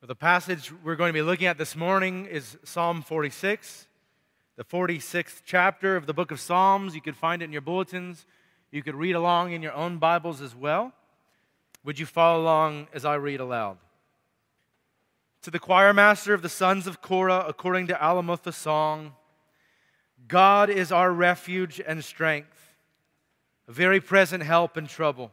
The passage we're going to be looking at this morning is Psalm 46, the 46th chapter of the book of Psalms. You could find it in your bulletins. You could read along in your own Bibles as well. Would you follow along as I read aloud? To the choir master of the sons of Korah, according to Alamoth the song, God is our refuge and strength, a very present help in trouble.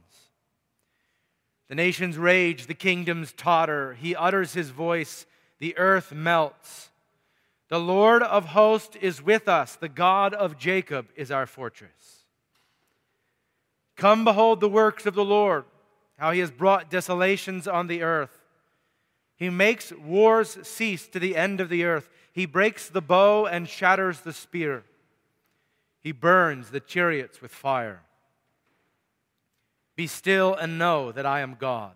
The nations rage, the kingdoms totter. He utters his voice, the earth melts. The Lord of hosts is with us, the God of Jacob is our fortress. Come behold the works of the Lord, how he has brought desolations on the earth. He makes wars cease to the end of the earth. He breaks the bow and shatters the spear. He burns the chariots with fire. Be still and know that I am God.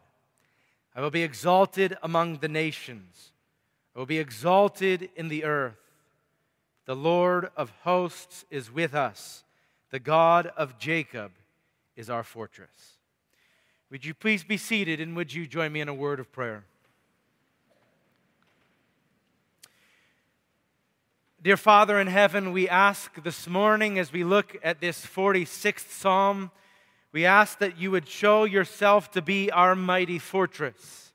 I will be exalted among the nations, I will be exalted in the earth. The Lord of hosts is with us, the God of Jacob is our fortress. Would you please be seated and would you join me in a word of prayer? Dear Father in heaven, we ask this morning as we look at this 46th Psalm we ask that you would show yourself to be our mighty fortress.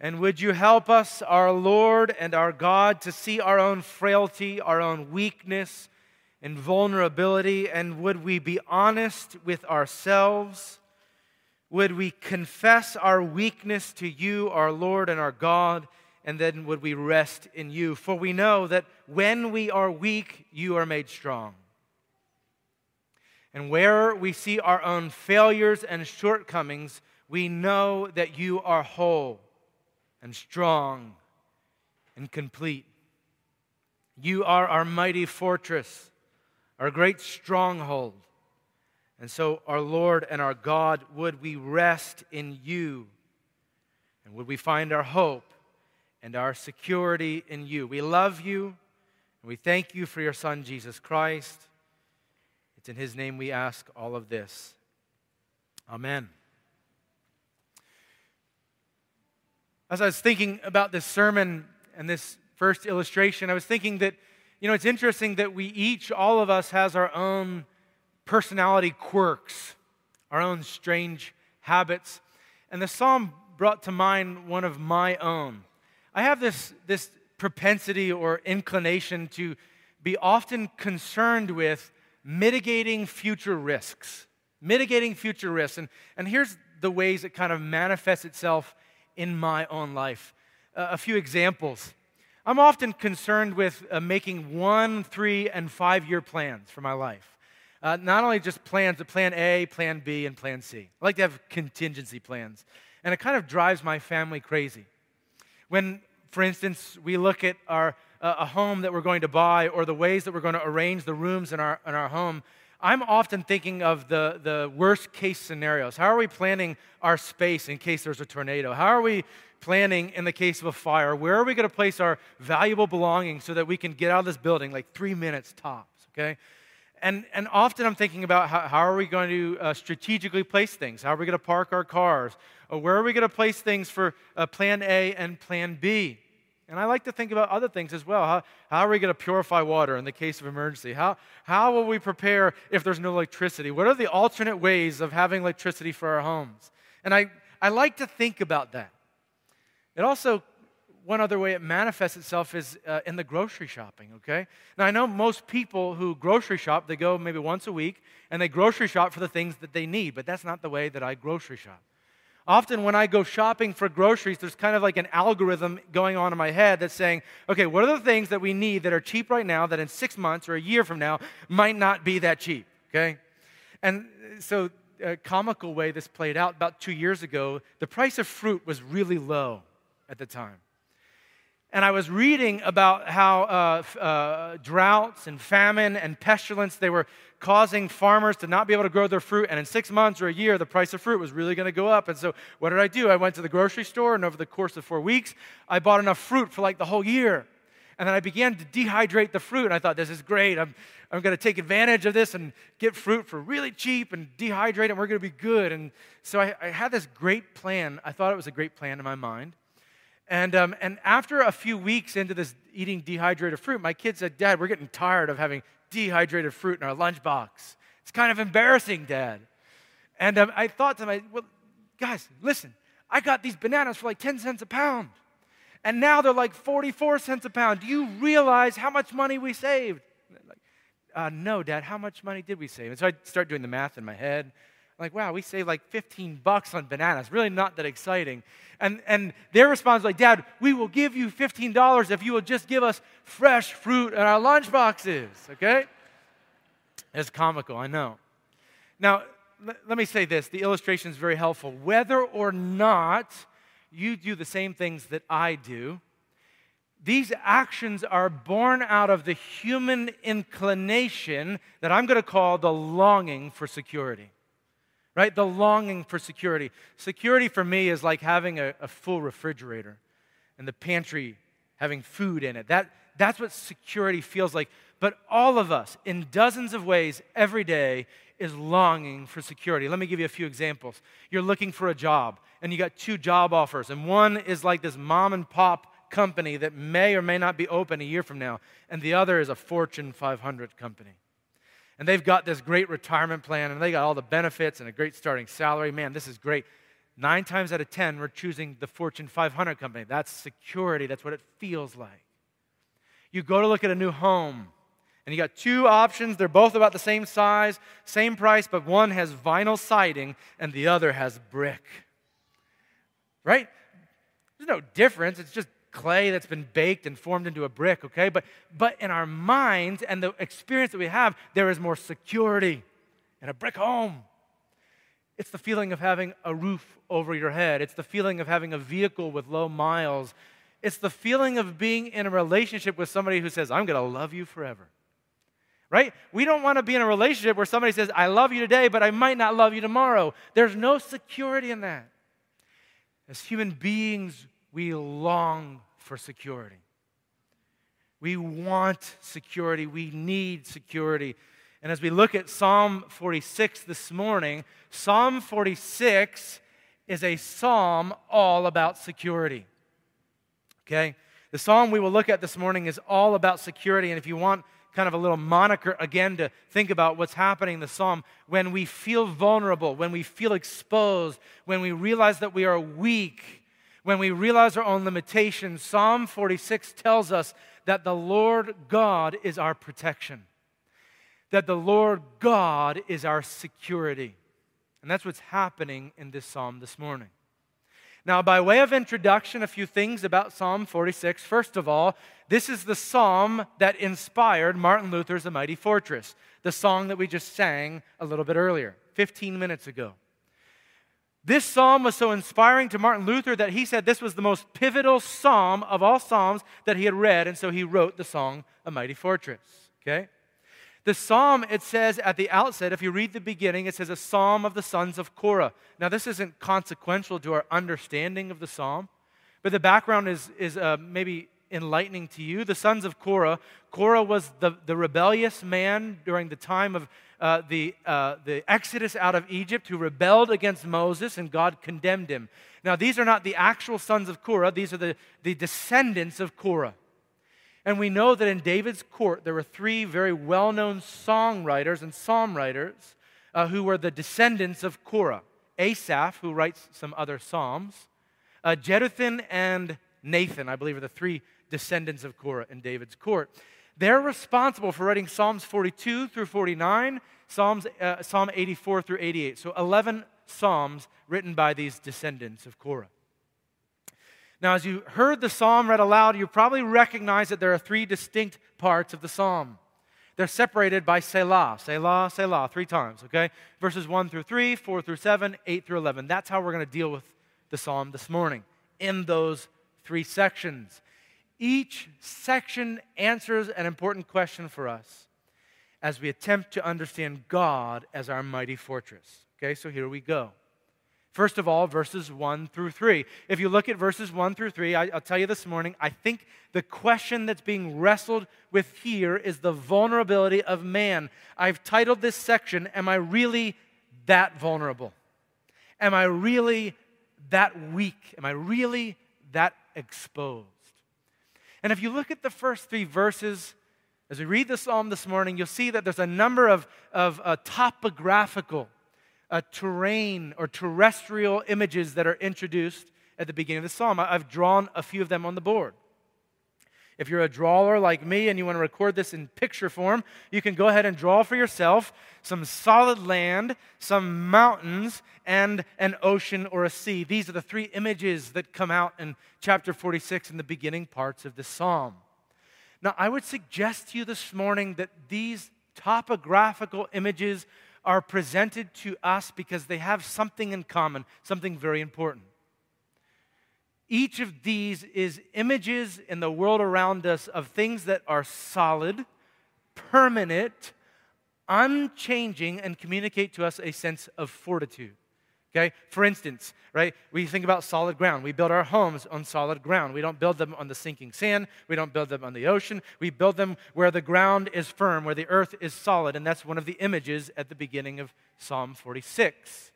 And would you help us, our Lord and our God, to see our own frailty, our own weakness, and vulnerability? And would we be honest with ourselves? Would we confess our weakness to you, our Lord and our God? And then would we rest in you? For we know that when we are weak, you are made strong. And where we see our own failures and shortcomings, we know that you are whole and strong and complete. You are our mighty fortress, our great stronghold. And so, our Lord and our God, would we rest in you? And would we find our hope and our security in you? We love you, and we thank you for your Son, Jesus Christ. It's in His name we ask all of this. Amen. As I was thinking about this sermon and this first illustration, I was thinking that, you know, it's interesting that we each, all of us, has our own personality quirks, our own strange habits. And the psalm brought to mind one of my own. I have this, this propensity or inclination to be often concerned with mitigating future risks. Mitigating future risks. And, and here's the ways it kind of manifests itself in my own life. Uh, a few examples. I'm often concerned with uh, making one, three, and five year plans for my life. Uh, not only just plans, but plan A, plan B, and plan C. I like to have contingency plans. And it kind of drives my family crazy. When, for instance, we look at our a home that we're going to buy or the ways that we're going to arrange the rooms in our, in our home, I'm often thinking of the, the worst case scenarios. How are we planning our space in case there's a tornado? How are we planning in the case of a fire? Where are we going to place our valuable belongings so that we can get out of this building like three minutes tops? Okay? And, and often I'm thinking about how, how are we going to uh, strategically place things? How are we going to park our cars? Or where are we going to place things for uh, plan A and plan B? And I like to think about other things as well. How, how are we going to purify water in the case of emergency? How, how will we prepare if there's no electricity? What are the alternate ways of having electricity for our homes? And I, I like to think about that. It also, one other way it manifests itself is uh, in the grocery shopping, okay? Now, I know most people who grocery shop, they go maybe once a week and they grocery shop for the things that they need, but that's not the way that I grocery shop. Often, when I go shopping for groceries, there's kind of like an algorithm going on in my head that's saying, okay, what are the things that we need that are cheap right now that in six months or a year from now might not be that cheap, okay? And so, a comical way this played out about two years ago, the price of fruit was really low. at the time. And I was reading about how uh, uh, droughts and famine and pestilence, they were causing farmers to not be able to grow their fruit. And in six months or a year, the price of fruit was really going to go up. And so what did I do? I went to the grocery store, and over the course of four weeks, I bought enough fruit for like the whole year. And then I began to dehydrate the fruit. And I thought, this is great. I'm, I'm going to take advantage of this and get fruit for really cheap and dehydrate and we're going to be good. And so I, I had this great plan. I thought it was a great plan in my mind. And, um, and after a few weeks into this eating dehydrated fruit, my kid said, Dad, we're getting tired of having dehydrated fruit in our lunchbox. It's kind of embarrassing, Dad. And um, I thought to myself, well, guys, listen, I got these bananas for like 10 cents a pound. And now they're like 44 cents a pound. Do you realize how much money we saved? Like, uh, no, Dad, how much money did we save? And so I start doing the math in my head like, wow, we saved like 15 bucks on bananas. Really not that exciting. And, and their response was like, Dad, we will give you $15 if you will just give us fresh fruit in our lunch boxes, okay? It's comical, I know. Now, l- let me say this the illustration is very helpful. Whether or not you do the same things that I do, these actions are born out of the human inclination that I'm going to call the longing for security right? The longing for security. Security for me is like having a, a full refrigerator and the pantry having food in it. That, that's what security feels like. But all of us, in dozens of ways, every day, is longing for security. Let me give you a few examples. You're looking for a job, and you got two job offers, and one is like this mom and pop company that may or may not be open a year from now, and the other is a Fortune 500 company and they've got this great retirement plan and they got all the benefits and a great starting salary. Man, this is great. Nine times out of 10, we're choosing the Fortune 500 company. That's security, that's what it feels like. You go to look at a new home, and you got two options. They're both about the same size, same price, but one has vinyl siding and the other has brick. Right? There's no difference. It's just clay that's been baked and formed into a brick, okay? But, but in our minds and the experience that we have, there is more security in a brick home. It's the feeling of having a roof over your head, it's the feeling of having a vehicle with low miles. It's the feeling of being in a relationship with somebody who says, I'm to love you forever. Right? We don't want to be in a relationship where somebody says, I love you today, but I might not love you tomorrow. There's no security in that. As human beings, we long for security. We want security. We need security. And as we look at Psalm 46 this morning, Psalm 46 is a psalm all about security. Okay? The psalm we will look at this morning is all about security. And if you want kind of a little moniker again to think about what's happening in the psalm, when we feel vulnerable, when we feel exposed, when we realize that we are weak, when we realize our own limitations, Psalm 46 tells us that the Lord God is our protection, that the Lord God is our security. And that's what's happening in this psalm this morning. Now, by way of introduction, a few things about Psalm 46. First of all, this is the psalm that inspired Martin Luther's The Mighty Fortress, the song that we just sang a little bit earlier, 15 minutes ago. This psalm was so inspiring to Martin Luther that he said this was the most pivotal psalm of all psalms that he had read, and so he wrote the song A Mighty Fortress. Okay? The psalm, it says at the outset, if you read the beginning, it says a psalm of the sons of Korah. Now, this isn't consequential to our understanding of the psalm, but the background is, is uh, maybe enlightening to you. The sons of Korah, Korah was the, the rebellious man during the time of uh, the, uh, the exodus out of Egypt who rebelled against Moses and God condemned him. Now, these are not the actual sons of Korah, these are the, the descendants of Korah. And we know that in David's court, there were three very well known songwriters and psalm writers uh, who were the descendants of Korah Asaph, who writes some other psalms, uh, Jeduthun, and Nathan, I believe, are the three descendants of Korah in David's court. They're responsible for writing Psalms 42 through 49, Psalms, uh, Psalm 84 through 88. So 11 Psalms written by these descendants of Korah. Now, as you heard the psalm read aloud, you probably recognize that there are three distinct parts of the psalm. They're separated by Selah, Selah, Selah, three times, okay? Verses 1 through 3, 4 through 7, 8 through 11. That's how we're going to deal with the psalm this morning, in those three sections. Each section answers an important question for us as we attempt to understand God as our mighty fortress. Okay, so here we go. First of all, verses 1 through 3. If you look at verses 1 through 3, I, will tell you this morning, I think the question that's being wrestled with here is the vulnerability of man. I've titled this section, Am I Really That Vulnerable? Am I really that weak? Am I really that exposed? And if you look at the first three verses, as we read the psalm this morning, you'll see that there's a number of, of uh, topographical uh, terrain or terrestrial images that are introduced at the beginning of the psalm. I've drawn a few of them on the board. If you're a drawer like me and you want to record this in picture form, you can go ahead and draw for yourself some solid land, some mountains, and an ocean or a sea. These are the three images that come out in chapter 46 in the beginning parts of the psalm. Now, I would suggest to you this morning that these topographical images are presented to us because they have something in common, something very important. Each of these is images in the world around us of things that are solid, permanent, unchanging, and communicate to us a sense of fortitude. Okay? For instance, right, we think about solid ground. We build our homes on solid ground. We don't build them on the sinking sand. We don't build them on the ocean. We build them where the ground is firm, where the earth is solid. And that's one of the images at the beginning of Psalm 46.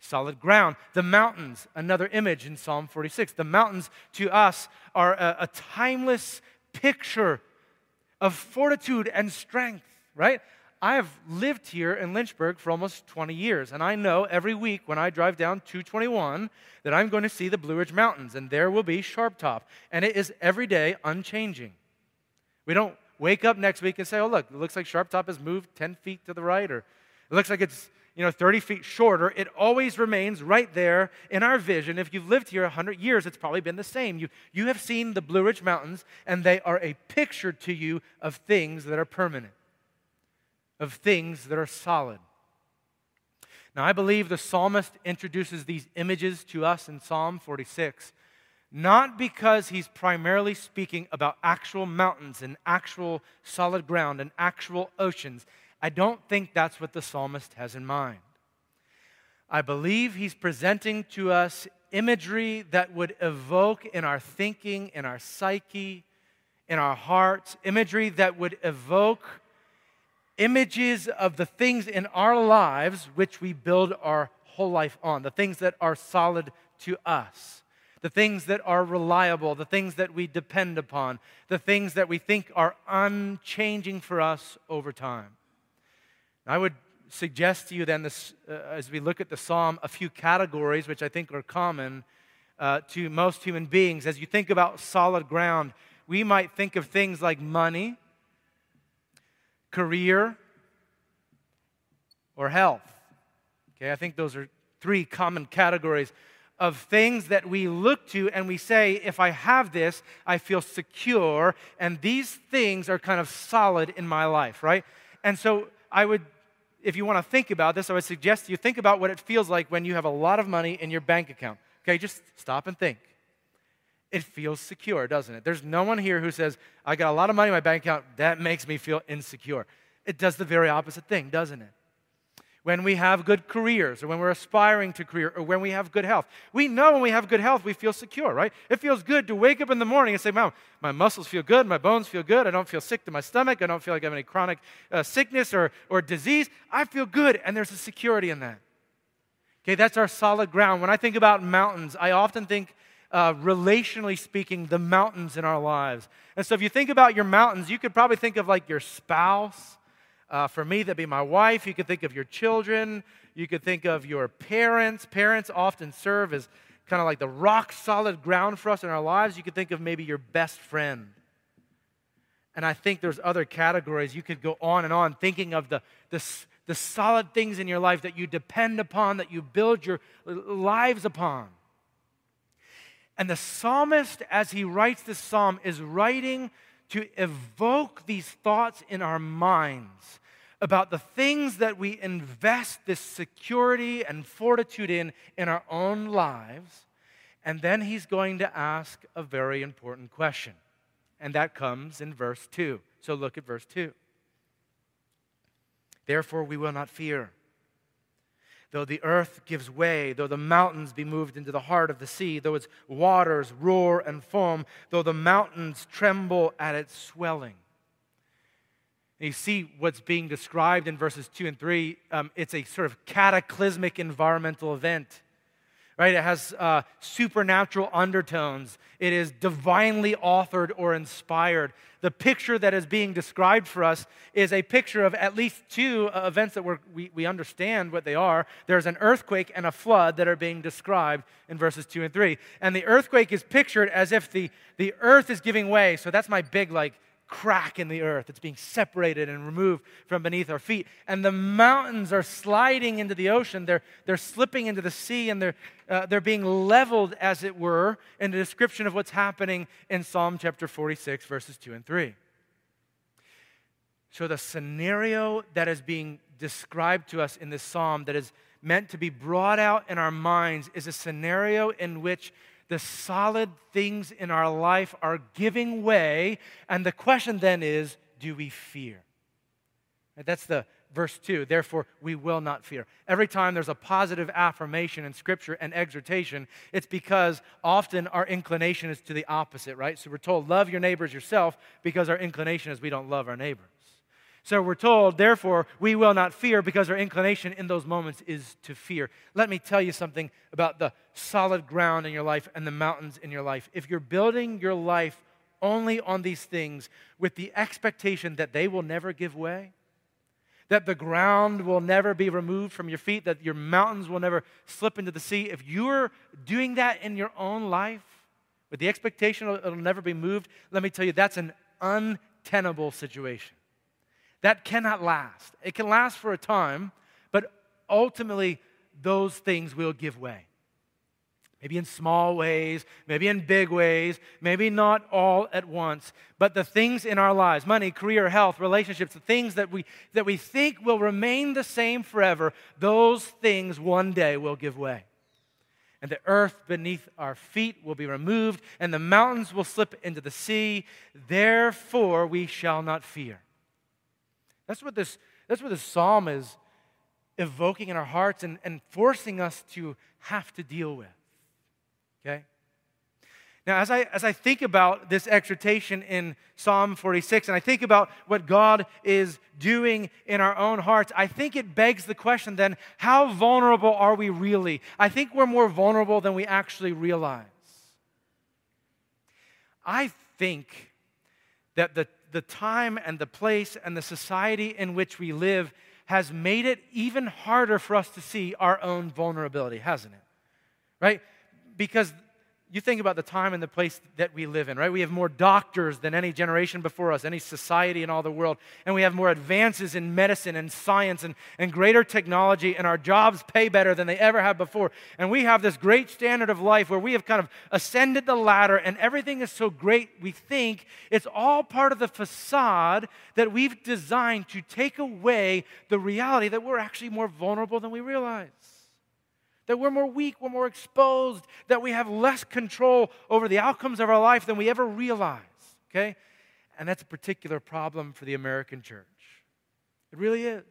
Solid ground. The mountains, another image in Psalm 46. The mountains to us are a, a timeless picture of fortitude and strength, right? I have lived here in Lynchburg for almost 20 years, and I know every week when I drive down 221 that I'm going to see the Blue Ridge Mountains, and there will be Sharp Top, and it is every day unchanging. We don't wake up next week and say, oh, look, it looks like Sharp Top has moved 10 feet to the right, or it looks like it's you know 30 feet shorter it always remains right there in our vision if you've lived here 100 years it's probably been the same you, you have seen the blue ridge mountains and they are a picture to you of things that are permanent of things that are solid. Now, I believe the psalmist introduces these images to us in Psalm 46, not because he's primarily speaking about actual mountains and actual solid ground and actual oceans. I don't think that's what the psalmist has in mind. I believe he's presenting to us imagery that would evoke in our thinking, in our psyche, in our hearts, imagery that would evoke images of the things in our lives which we build our whole life on, the things that are solid to us, the things that are reliable, the things that we depend upon, the things that we think are unchanging for us over time. I would suggest to you then, this, uh, as we look at the psalm, a few categories which I think are common uh, to most human beings. As you think about solid ground, we might think of things like money career, or health. Okay, I think those are three common categories of things that we look to and we say, if I have this, I feel secure, and these things are kind of solid in my life, right? And so I would, if you want to think about this, I would suggest you think about what it feels like when you have a lot of money in your bank account. Okay, just stop and think it feels secure, doesn't it? There's no one here who says, I got a lot of money in my bank account, that makes me feel insecure. It does the very opposite thing, doesn't it? When we have good careers, or when we're aspiring to career, or when we have good health. We know when we have good health, we feel secure, right? It feels good to wake up in the morning and say, Wow, my muscles feel good, my bones feel good, I don't feel sick to my stomach, I don't feel like I have any chronic uh, sickness or, or disease. I feel good, and there's a security in that. Okay, that's our solid ground. When I think about mountains, I often think uh, relationally speaking, the mountains in our lives. And so if you think about your mountains, you could probably think of like your spouse. Uh, for me, that'd be my wife. You could think of your children. You could think of your parents. Parents often serve as kind of like the rock solid ground for us in our lives. You could think of maybe your best friend. And I think there's other categories. You could go on and on thinking of the, the, the solid things in your life that you depend upon, that you build your lives upon. And the psalmist, as he writes this psalm, is writing to evoke these thoughts in our minds about the things that we invest this security and fortitude in in our own lives. And then he's going to ask a very important question. And that comes in verse 2. So look at verse 2. Therefore, we will not fear. Though the earth gives way, though the mountains be moved into the heart of the sea, though its waters roar and foam, though the mountains tremble at its swelling. And you see what's being described in verses 2 and 3. Um, it's a sort of cataclysmic environmental event right? It has uh, supernatural undertones. It is divinely authored or inspired. The picture that is being described for us is a picture of at least two uh, events that we we, understand what they are. There's an earthquake and a flood that are being described in verses 2 and 3. And the earthquake is pictured as if the, the earth is giving way. So that's my big, like, crack in the earth. It's being separated and removed from beneath our feet. And the mountains are sliding into the ocean. They're, they're slipping into the sea and they're, uh, they're being leveled, as it were, in the description of what's happening in Psalm chapter 46, verses 2 and 3. So, the scenario that is being described to us in this psalm that is meant to be brought out in our minds is a scenario in which the solid things in our life are giving way. And the question then is do we fear? That's the verse 2. Therefore, we will not fear. Every time there's a positive affirmation in Scripture and exhortation, it's because often our inclination is to the opposite, right? So we're told, love your neighbors yourself because our inclination is we don't love our neighbors. So we're told, therefore, we will not fear because our inclination in those moments is to fear. Let me tell you something about the solid ground in your life and the mountains in your life. If you're building your life only on these things with the expectation that they will never give way, that the ground will never be removed from your feet, that your mountains will never slip into the sea, if you're doing that in your own life with the expectation it'll never be moved, let me tell you, that's an untenable situation. That cannot last. It can last for a time, but ultimately, those things will give way. Maybe in small ways, maybe in big ways, maybe not all at once. But the things in our lives money, career, health, relationships the things that we, that we think will remain the same forever those things one day will give way. And the earth beneath our feet will be removed, and the mountains will slip into the sea. Therefore, we shall not fear. That's what this, that's what this psalm is evoking in our hearts and, and forcing us to have to deal with. Okay? Now, as I, as I think about this exhortation in Psalm 46, and I think about what God is doing in our own hearts, I think it begs the question then how vulnerable are we really? I think we're more vulnerable than we actually realize. I think that the the time and the place and the society in which we live has made it even harder for us to see our own vulnerability, hasn't it? Right? Because you think about the time and the place that we live in, right? We have more doctors than any generation before us, any society in all the world. And we have more advances in medicine and science and, and greater technology, and our jobs pay better than they ever have before. And we have this great standard of life where we have kind of ascended the ladder, and everything is so great, we think it's all part of the facade that we've designed to take away the reality that we're actually more vulnerable than we realize that we're more weak, we're more exposed, that we have less control over the outcomes of our life than we ever realize, okay? And that's a particular problem for the American church. It really is.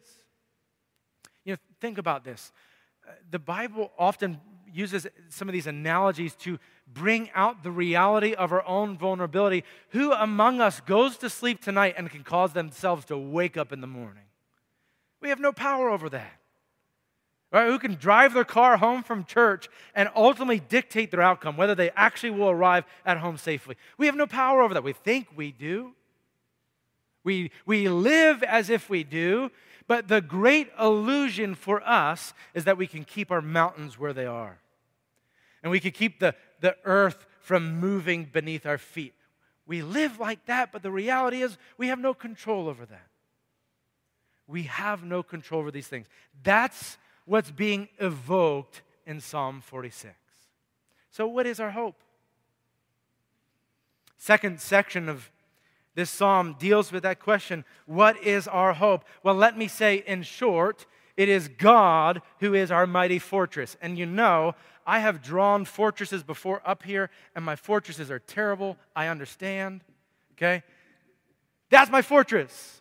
You know, think about this. Uh, the Bible often uses some of these analogies to bring out the reality of our own vulnerability. Who among us goes to sleep tonight and can cause themselves to wake up in the morning? We have no power over that right, who can drive their car home from church and ultimately dictate their outcome, whether they actually will arrive at home safely. We have no power over that. We think we do. We, we live as if we do, but the great illusion for us is that we can keep our mountains where they are. And we can keep the, the earth from moving beneath our feet. We live like that, but the reality is we have no control over that. We have no control over these things. That's what's being evoked in Psalm 46. So, what is our hope? Second section of this psalm deals with that question what is our hope? Well, let me say in short, It is God who is our mighty fortress. And you know, I have drawn fortresses before up here, and my fortresses are terrible. I understand. Okay? That's my fortress.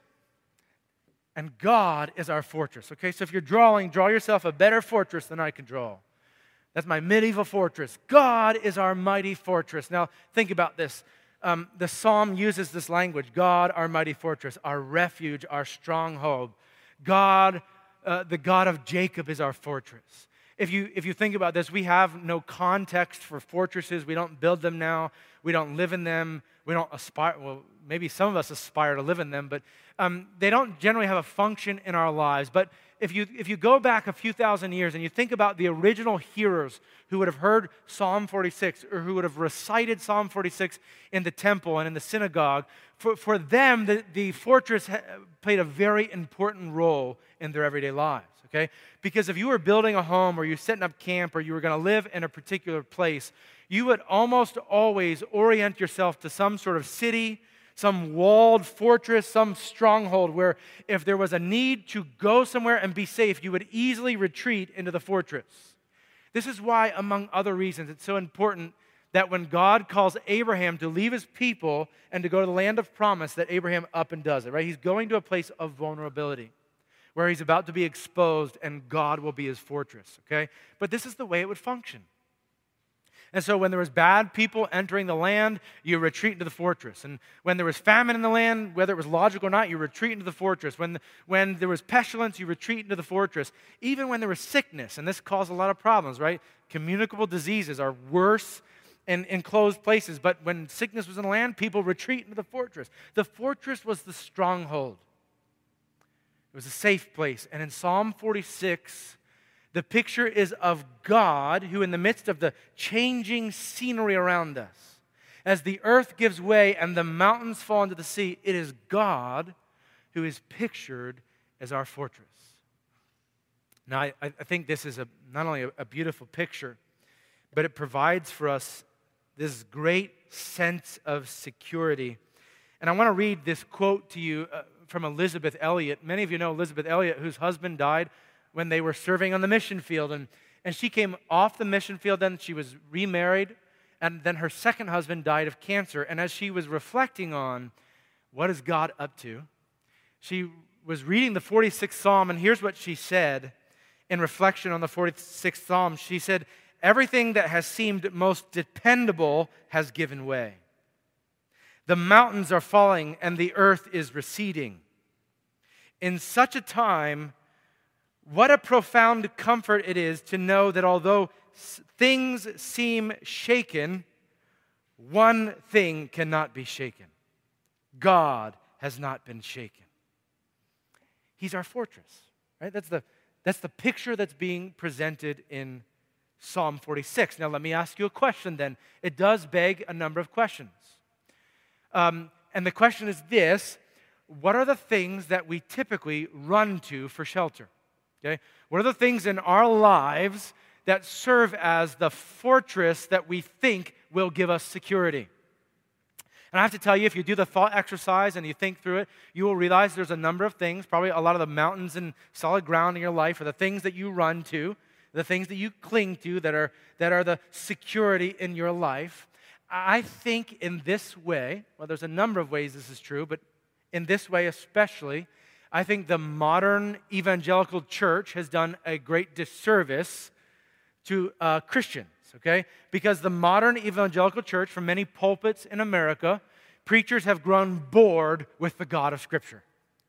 And God is our fortress. Okay? So if you're drawing, draw yourself a better fortress than I can draw. That's my medieval fortress. God is our mighty fortress. Now, think about this. Um, the psalm uses this language God, our mighty fortress, our refuge, our stronghold. God, uh, the God of Jacob, is our fortress. If you, if you think about this, we have no context for fortresses. We don't build them now. We don't live in them. We don't aspire, well, maybe some of us aspire to live in them, but um, they don't generally have a function in our lives. But if you, if you go back a few thousand years and you think about the original hearers who would have heard Psalm 46 or who would have recited Psalm 46 in the temple and in the synagogue, for, for them, the, the fortress played a very important role in their everyday lives, okay? Because if you were building a home or you're setting up camp or you were going to live in a particular place, you would almost always orient yourself to some sort of city some walled fortress, some stronghold where if there was a need to go somewhere and be safe, you would easily retreat into the fortress. This is why, among other reasons, it's so important that when God calls Abraham to leave his people and to go to the land of promise, that Abraham up and does it, right? He's going to a place of vulnerability where he's about to be exposed and God will be his fortress, okay? But this is the way it would function. And so when there was bad people entering the land, you retreat into the fortress. And when there was famine in the land, whether it was logical or not, you retreat into the fortress. When, when there was pestilence, you retreat into the fortress. Even when there was sickness, and this caused a lot of problems, right? Communicable diseases are worse in enclosed places. But when sickness was in the land, people retreat into the fortress. The fortress was the stronghold. It was a safe place. And in Psalm 46, the picture is of God who, in the midst of the changing scenery around us, as the earth gives way and the mountains fall into the sea, it is God who is pictured as our fortress. Now, I, I think this is a, not only a, a beautiful picture, but it provides for us this great sense of security. And I want to read this quote to you uh, from Elisabeth Elliot. Many of you know Elisabeth Elliot, whose husband died when they were serving on the mission field. And, and she came off the mission field, then she was remarried, and then her second husband died of cancer. And as she was reflecting on what is God up to, she was reading the 46th Psalm, and here's what she said in reflection on the 46th Psalm. She said, Everything that has seemed most dependable has given way. The mountains are falling and the earth is receding. In such a time, what a profound comfort it is to know that although things seem shaken, one thing cannot be shaken God has not been shaken. He's our fortress, right? That's the, that's the picture that's being presented in Psalm 46. Now, let me ask you a question then. It does beg a number of questions. Um, and the question is this What are the things that we typically run to for shelter? Okay? What are the things in our lives that serve as the fortress that we think will give us security? And I have to tell you, if you do the thought exercise and you think through it, you will realize there's a number of things, probably a lot of the mountains and solid ground in your life are the things that you run to, the things that you cling to that are, that are the security in your life. I think in this way, well, there's a number of ways this is true, but in this way especially, I think the modern evangelical church has done a great disservice to uh, Christians, okay? Because the modern evangelical church, from many pulpits in America, preachers have grown bored with the God of Scripture,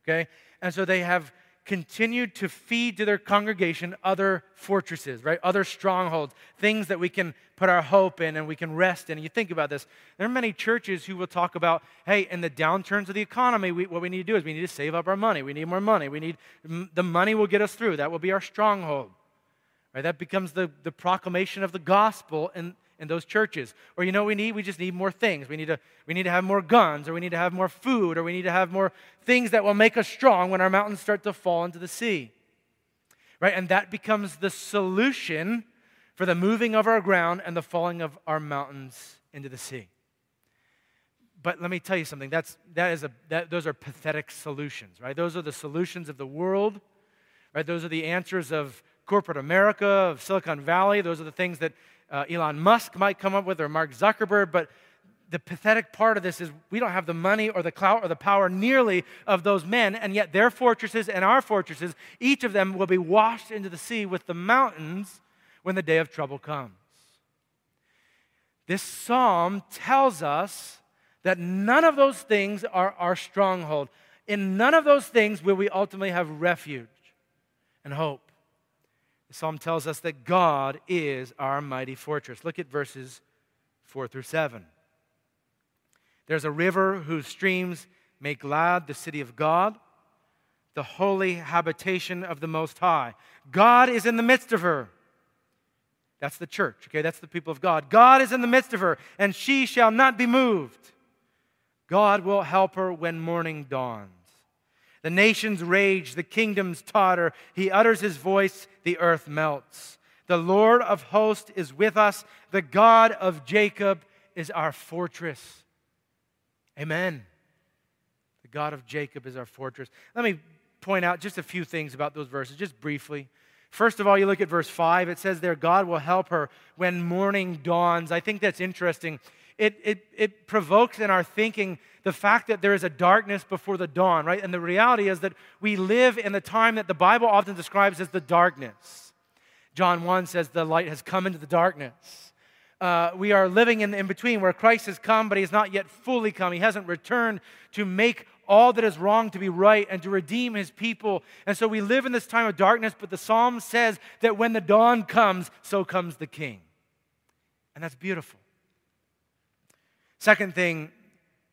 okay? And so they have continued to feed to their congregation other fortresses, right? Other strongholds, things that we can put our hope in and we can rest in. And you think about this. There are many churches who will talk about, hey, in the downturns of the economy, we, what we need to do is we need to save up our money. We need more money. We need the money will get us through. That will be our stronghold. Right? That becomes the, the proclamation of the gospel in, in those churches. Or you know we need? We just need more things. We need, to, we need to have more guns, or we need to have more food, or we need to have more things that will make us strong when our mountains start to fall into the sea. Right? And that becomes the solution for the moving of our ground and the falling of our mountains into the sea. But let me tell you something. That's, that is a, that, those are pathetic solutions, right? Those are the solutions of the world Right? Those are the answers of corporate America, of Silicon Valley. Those are the things that uh, Elon Musk might come up with or Mark Zuckerberg. But the pathetic part of this is we don't have the money or the clout or the power nearly of those men, and yet their fortresses and our fortresses, each of them will be washed into the sea with the mountains when the day of trouble comes. This psalm tells us that none of those things are our stronghold. In none of those things will we ultimately have refuge and hope. The psalm tells us that God is our mighty fortress. Look at verses 4 through 7. There's a river whose streams make glad the city of God, the holy habitation of the Most High. God is in the midst of her. That's the church, okay? That's the people of God. God is in the midst of her, and she shall not be moved. God will help her when morning dawns. The nations rage, the kingdoms totter. He utters his voice, the earth melts. The Lord of hosts is with us. The God of Jacob is our fortress. Amen. The God of Jacob is our fortress. Let me point out just a few things about those verses, just briefly. First of all, you look at verse 5. It says there, God will help her when morning dawns. I think that's interesting. It, it, it provokes in our thinking the fact that there is a darkness before the dawn, right? And the reality is that we live in the time that the Bible often describes as the darkness. John 1 says, The light has come into the darkness uh, we are living in, in between where Christ has come, but he has not yet fully come. He hasn't returned to make all that is wrong to be right and to redeem his people. And so we live in this time of darkness, but the psalm says that when the dawn comes, so comes the king. And that's beautiful. Second thing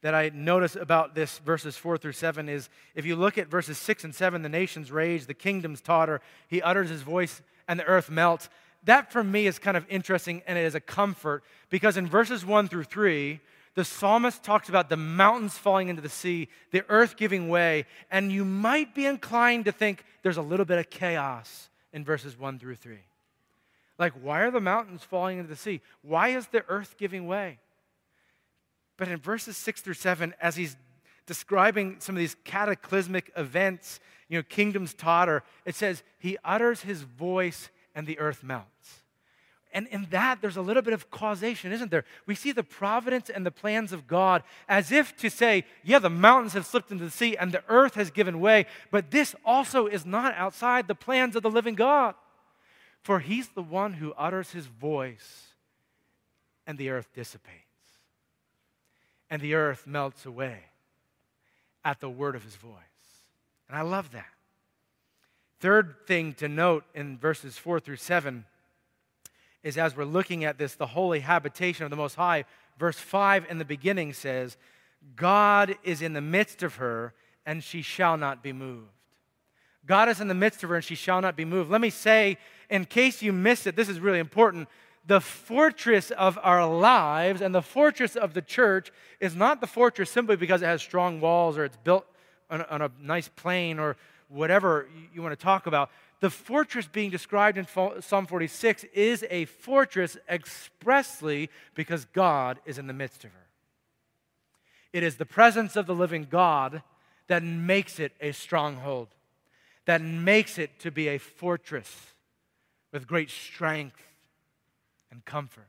that I notice about this verses 4 through 7 is if you look at verses 6 and 7, the nations rage, the kingdoms totter, he utters his voice, and the earth melts that for me is kind of interesting and it is a comfort because in verses 1 through 3, the psalmist talks about the mountains falling into the sea, the earth giving way, and you might be inclined to think there's a little bit of chaos in verses 1 through 3. Like, why are the mountains falling into the sea? Why is the earth giving way? But in verses 6 through 7, as he's describing some of these cataclysmic events, you know, kingdoms totter, it says, He utters His voice and the earth melts. And in that, there's a little bit of causation, isn't there? We see the providence and the plans of God as if to say, yeah, the mountains have slipped into the sea and the earth has given way, but this also is not outside the plans of the living God. For he's the one who utters his voice and the earth dissipates, and the earth melts away at the word of his voice. And I love that. Third thing to note in verses 4 through 7 is as we're looking at this, the holy habitation of the Most High, verse 5 in the beginning says, God is in the midst of her, and she shall not be moved. God is in the midst of her, and she shall not be moved. Let me say, in case you missed it, this is really important. The fortress of our lives and the fortress of the church is not the fortress simply because it has strong walls or it's built on a, on a nice plain or whatever you want to talk about. The fortress being described in Psalm 46 is a fortress expressly because God is in the midst of her. It is the presence of the living God that makes it a stronghold, that makes it to be a fortress with great strength and comfort.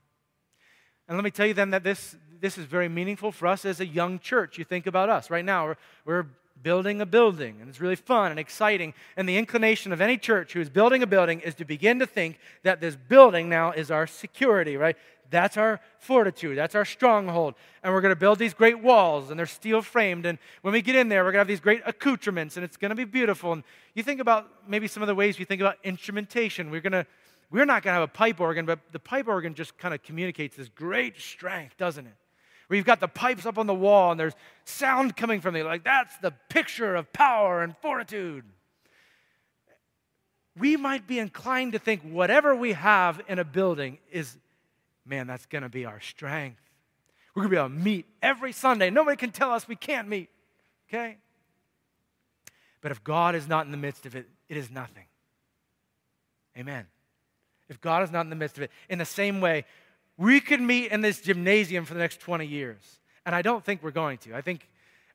And let me tell you then that this, this is very meaningful for us as a young church. You think about us right now, we're, we're building a building, and it's really fun and exciting. And the inclination of any church who is building a building is to begin to think that this building now is our security, right? That's our fortitude. That's our stronghold. And we're going to build these great walls, and they're steel framed. And when we get in there, we're going to have these great accoutrements, and it's going to be beautiful. And you think about maybe some of the ways you think about instrumentation. We're going to we're not going to have a pipe organ, but the pipe organ just kind of communicates this great strength, doesn't it? where you've got the pipes up on the wall and there's sound coming from them. Like, that's the picture of power and fortitude. We might be inclined to think whatever we have in a building is, man, that's going to be our strength. We're going to be able to meet every Sunday. Nobody can tell us we can't meet, okay? But if God is not in the midst of it, it is nothing. Amen. If God is not in the midst of it, in the same way, we could meet in this gymnasium for the next 20 years. And I don't think we're going to. I think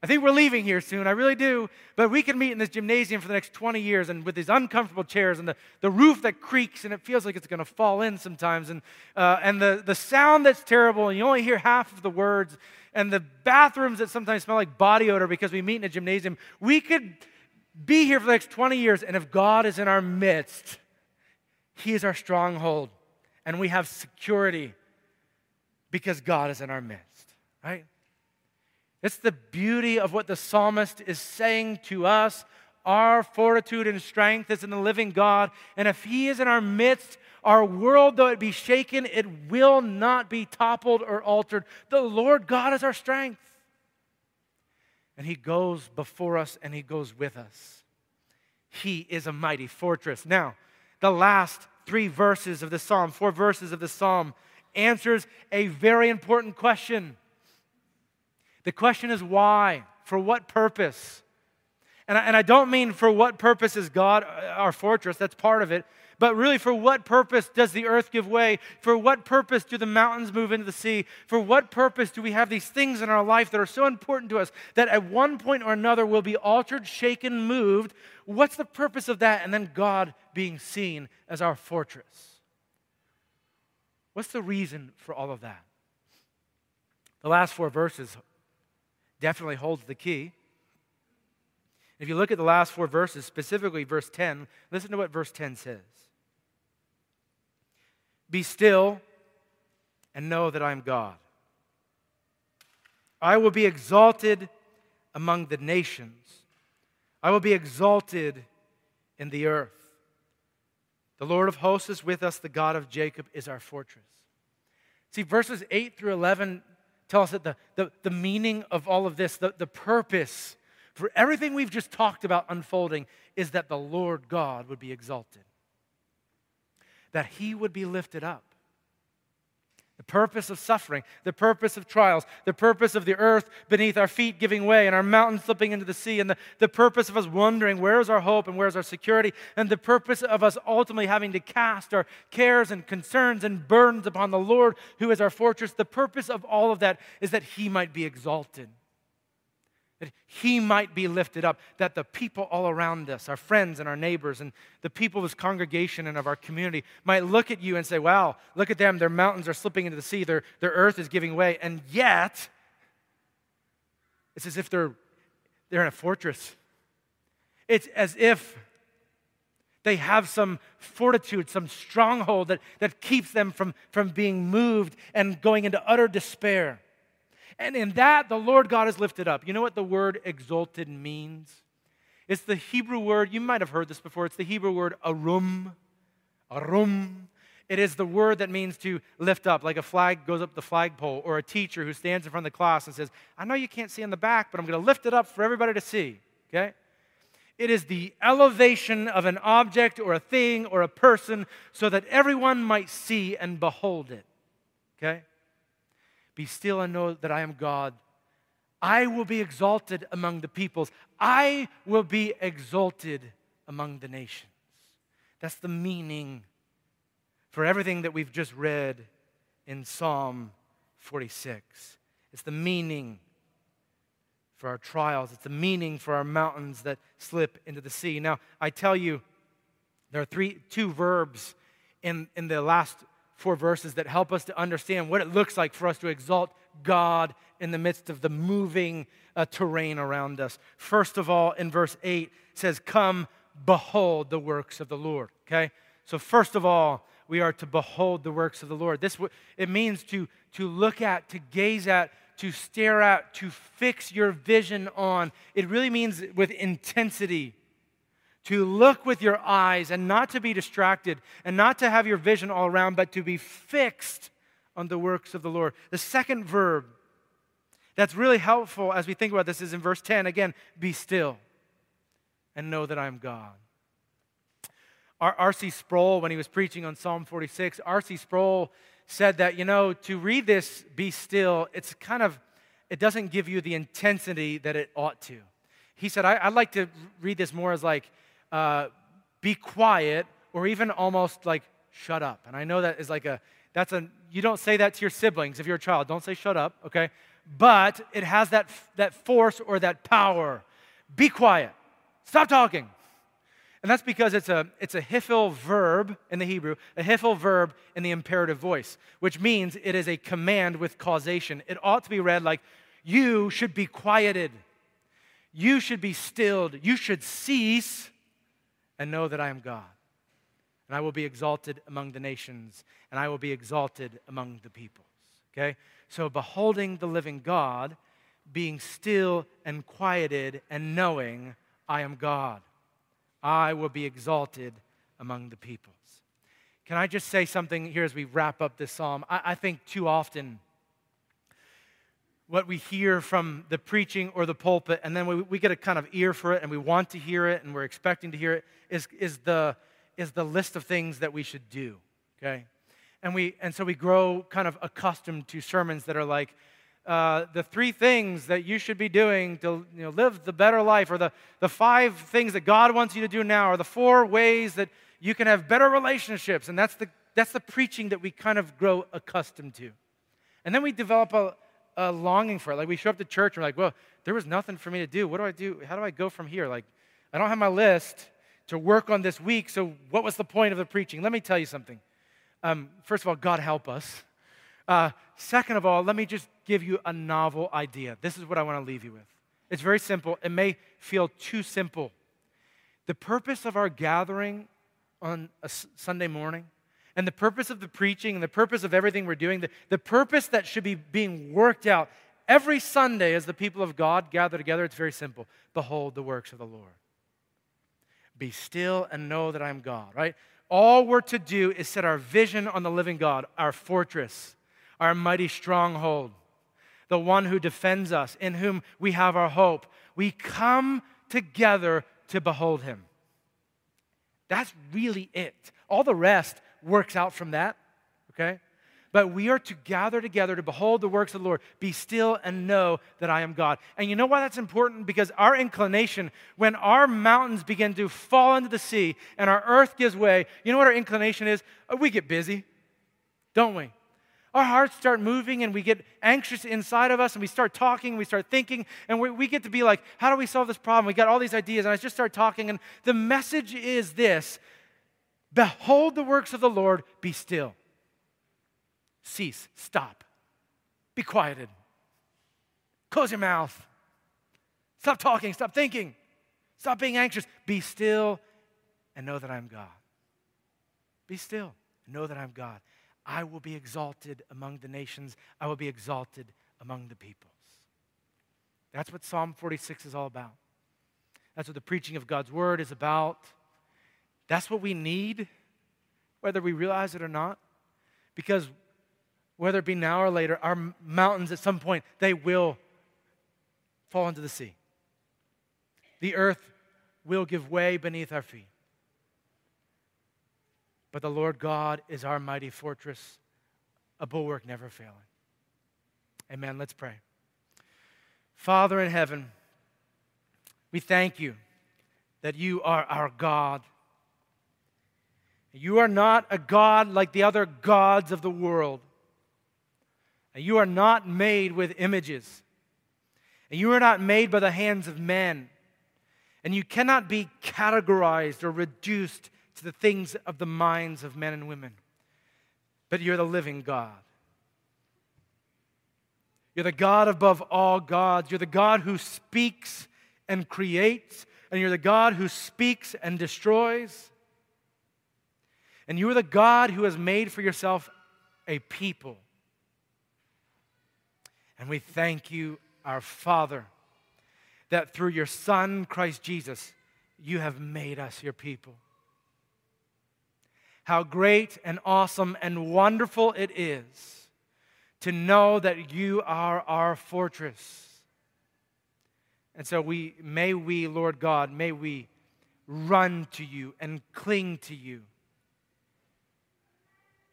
I think we're leaving here soon. I really do. But we could meet in this gymnasium for the next 20 years and with these uncomfortable chairs and the, the roof that creaks and it feels like it's going to fall in sometimes and, uh, and the, the sound that's terrible and you only hear half of the words and the bathrooms that sometimes smell like body odor because we meet in a gymnasium. We could be here for the next 20 years and if God is in our midst, He is our stronghold and we have security because God is in our midst, right? It's the beauty of what the psalmist is saying to us. Our fortitude and strength is in the living God. And if He is in our midst, our world, though it be shaken, it will not be toppled or altered. The Lord God is our strength. And He goes before us and He goes with us. He is a mighty fortress. Now, the last three verses of the psalm, four verses of the psalm, answers a very important question. The question is why? For what purpose? And I, and I don't mean for what purpose is God our fortress, that's part of it. But really, for what purpose does the earth give way? For what purpose do the mountains move into the sea? For what purpose do we have these things in our life that are so important to us that at one point or another will be altered, shaken, moved? What's the purpose of that? And then God being seen as our fortress. What's the reason for all of that? The last four verses definitely holds the key. If you look at the last four verses, specifically verse 10, listen to what verse 10 says Be still and know that I am God. I will be exalted among the nations, I will be exalted in the earth. The Lord of hosts is with us, the God of Jacob is our fortress. See, verses 8 through 11 tell us that the, the, the meaning of all of this, the, the purpose for everything we've just talked about unfolding, is that the Lord God would be exalted, that he would be lifted up. The purpose of suffering, the purpose of trials, the purpose of the earth beneath our feet giving way and our mountains slipping into the sea, and the, the purpose of us wondering where is our hope and where is our security, and the purpose of us ultimately having to cast our cares and concerns and burdens upon the Lord who is our fortress. The purpose of all of that is that He might be exalted that he might be lifted up, that the people all around us, our friends and our neighbors, and the people of this congregation and of our community might look at you and say, Wow, look at them. Their mountains are slipping into the sea, their, their earth is giving way. And yet, it's as if they're, they're in a fortress. It's as if they have some fortitude, some stronghold that, that keeps them from, from being moved and going into utter despair. And in that, the Lord God is lifted up. You know what the word exalted means? It's the Hebrew word, you might have heard this before, it's the Hebrew word arum. Arum. It is the word that means to lift up, like a flag goes up the flagpole, or a teacher who stands in front of the class and says, I know you can't see in the back, but I'm going to lift it up for everybody to see. Okay? It is the elevation of an object or a thing or a person so that everyone might see and behold it. Okay? Be still and know that I am God. I will be exalted among the peoples. I will be exalted among the nations. That's the meaning for everything that we've just read in Psalm 46. It's the meaning for our trials, it's the meaning for our mountains that slip into the sea. Now, I tell you, there are three, two verbs in, in the last four verses that help us to understand what it looks like for us to exalt God in the midst of the moving uh, terrain around us. First of all, in verse 8, says, Come, behold the works of the Lord. Okay? So, first of all, we are to behold the works of the Lord. This it means to, to look at, to gaze at, to stare at, to fix your vision on. It really means with intensity to look with your eyes and not to be distracted and not to have your vision all around, but to be fixed on the works of the Lord. The second verb that's really helpful as we think about this is in verse 10 again, be still and know that I am God. R.C. Sproul, when he was preaching on Psalm 46, R.C. Sproul said that, you know, to read this, be still, it's kind of, it doesn't give you the intensity that it ought to. He said, I, would like to read this more as like, uh, be quiet, or even almost like shut up. And I know that is like a, that's a, you don't say that to your siblings if you're a child. Don't say shut up, okay? but it has that, that force or that power. Be quiet. Stop talking. And that's because it's a, it's a hifil verb in the Hebrew, a hifil verb in the imperative voice, which means it is a command with causation. It ought to be read like, You should be quieted. You should be stilled. You should cease and know that I am God. And I will be exalted among the nations, and I will be exalted among the peoples. Okay? So, beholding the living God, being still and quieted, and knowing I am God. I will be exalted among the peoples. Can I just say something here as we wrap up this psalm? I, I think too often what we hear from the preaching or the pulpit, and then we, we get a kind of ear for it and we want to hear it and we're expecting to hear it, is, is, the, is the list of things that we should do, okay? And, we, and so we grow kind of accustomed to sermons that are like, uh, the three things that you should be doing to you know, live the better life, or the, the five things that God wants you to do now, or the four ways that you can have better relationships. And that's the, that's the preaching that we kind of grow accustomed to. And then we develop a, a longing for it. Like we show up to church and we're like, well, there was nothing for me to do. What do I do? How do I go from here? Like, I don't have my list to work on this week, so what was the point of the preaching? Let me tell you something. Um, first of all, God help us. Uh, second of all, let me just give you a novel idea. This is what I want to leave you with. It's very simple. It may feel too simple. The purpose of our gathering on a Sunday morning, and the purpose of the preaching, and the purpose of everything we're doing, the, the purpose that should be being worked out every Sunday as the people of God gather together, it's very simple. Behold the works of the Lord. Be still and know that I'm God, right? All we're to do is set our vision on the living God, our fortress, our mighty stronghold the one who defends us, in whom we have our hope. We come together to behold him. That's really it. All the rest works out from that, okay? But we are to gather together to behold the works of the Lord. Be still and know that I am God. And you know why that's important? Because our inclination, when our mountains begin to fall into the sea and our earth gives way, you know what our inclination is? Uh, we get busy, don't we? Our hearts start moving and we get anxious inside of us and we start talking, we start thinking, and we, we get to be like, how do we solve this problem? We got all these ideas, and I just start talking. And the message is this Behold the works of the Lord, be still. Cease, stop, be quieted, close your mouth, stop talking, stop thinking, stop being anxious, be still and know that I'm God. Be still, know that I'm God. I will be exalted among the nations, I will be exalted among the peoples. That's what Psalm 46 is all about. That's what the preaching of God's word is about. That's what we need, whether we realize it or not. Because whether it be now or later, our mountains at some point, they will fall into the sea. The earth will give way beneath our feet. But the Lord God is our mighty fortress, a bulwark never failing. Amen. Let's pray. Father in heaven, we thank you that you are our God. You are not a God like the other gods of the world. And you are not made with images. And you are not made by the hands of men. And you cannot be categorized or reduced to the things of the minds of men and women. But you're the living God. You're the God above all gods. You're the God who speaks and creates, and you're the God who speaks and destroys. And you are the God who has made for yourself a people. And we thank you, our Father, that through your Son, Christ Jesus, you have made us your people how great and awesome and wonderful it is to know that you are our fortress. And so we may we, Lord God, may we run to you and cling to you.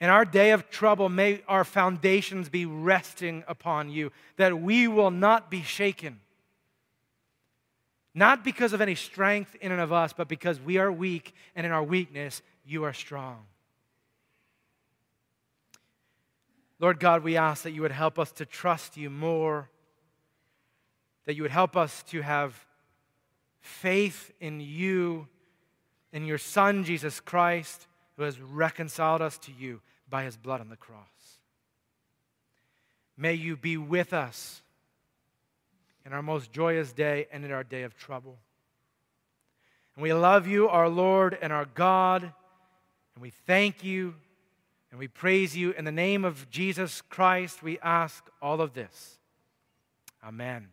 In our day of trouble, may our foundations be resting upon you, that we will not be shaken. Not because of any strength in and of us, but because we are weak, and in our weakness, you are strong. Lord God, we ask that you would help us to trust you more that you would help us to have faith in you, in your Son, Jesus Christ, who has reconciled us to you by his blood on the cross. May you be with us in our most joyous day and in our day of trouble. And we love you, our Lord and our God, and we thank you and we praise you. In the name of Jesus Christ, we ask all of this. Amen.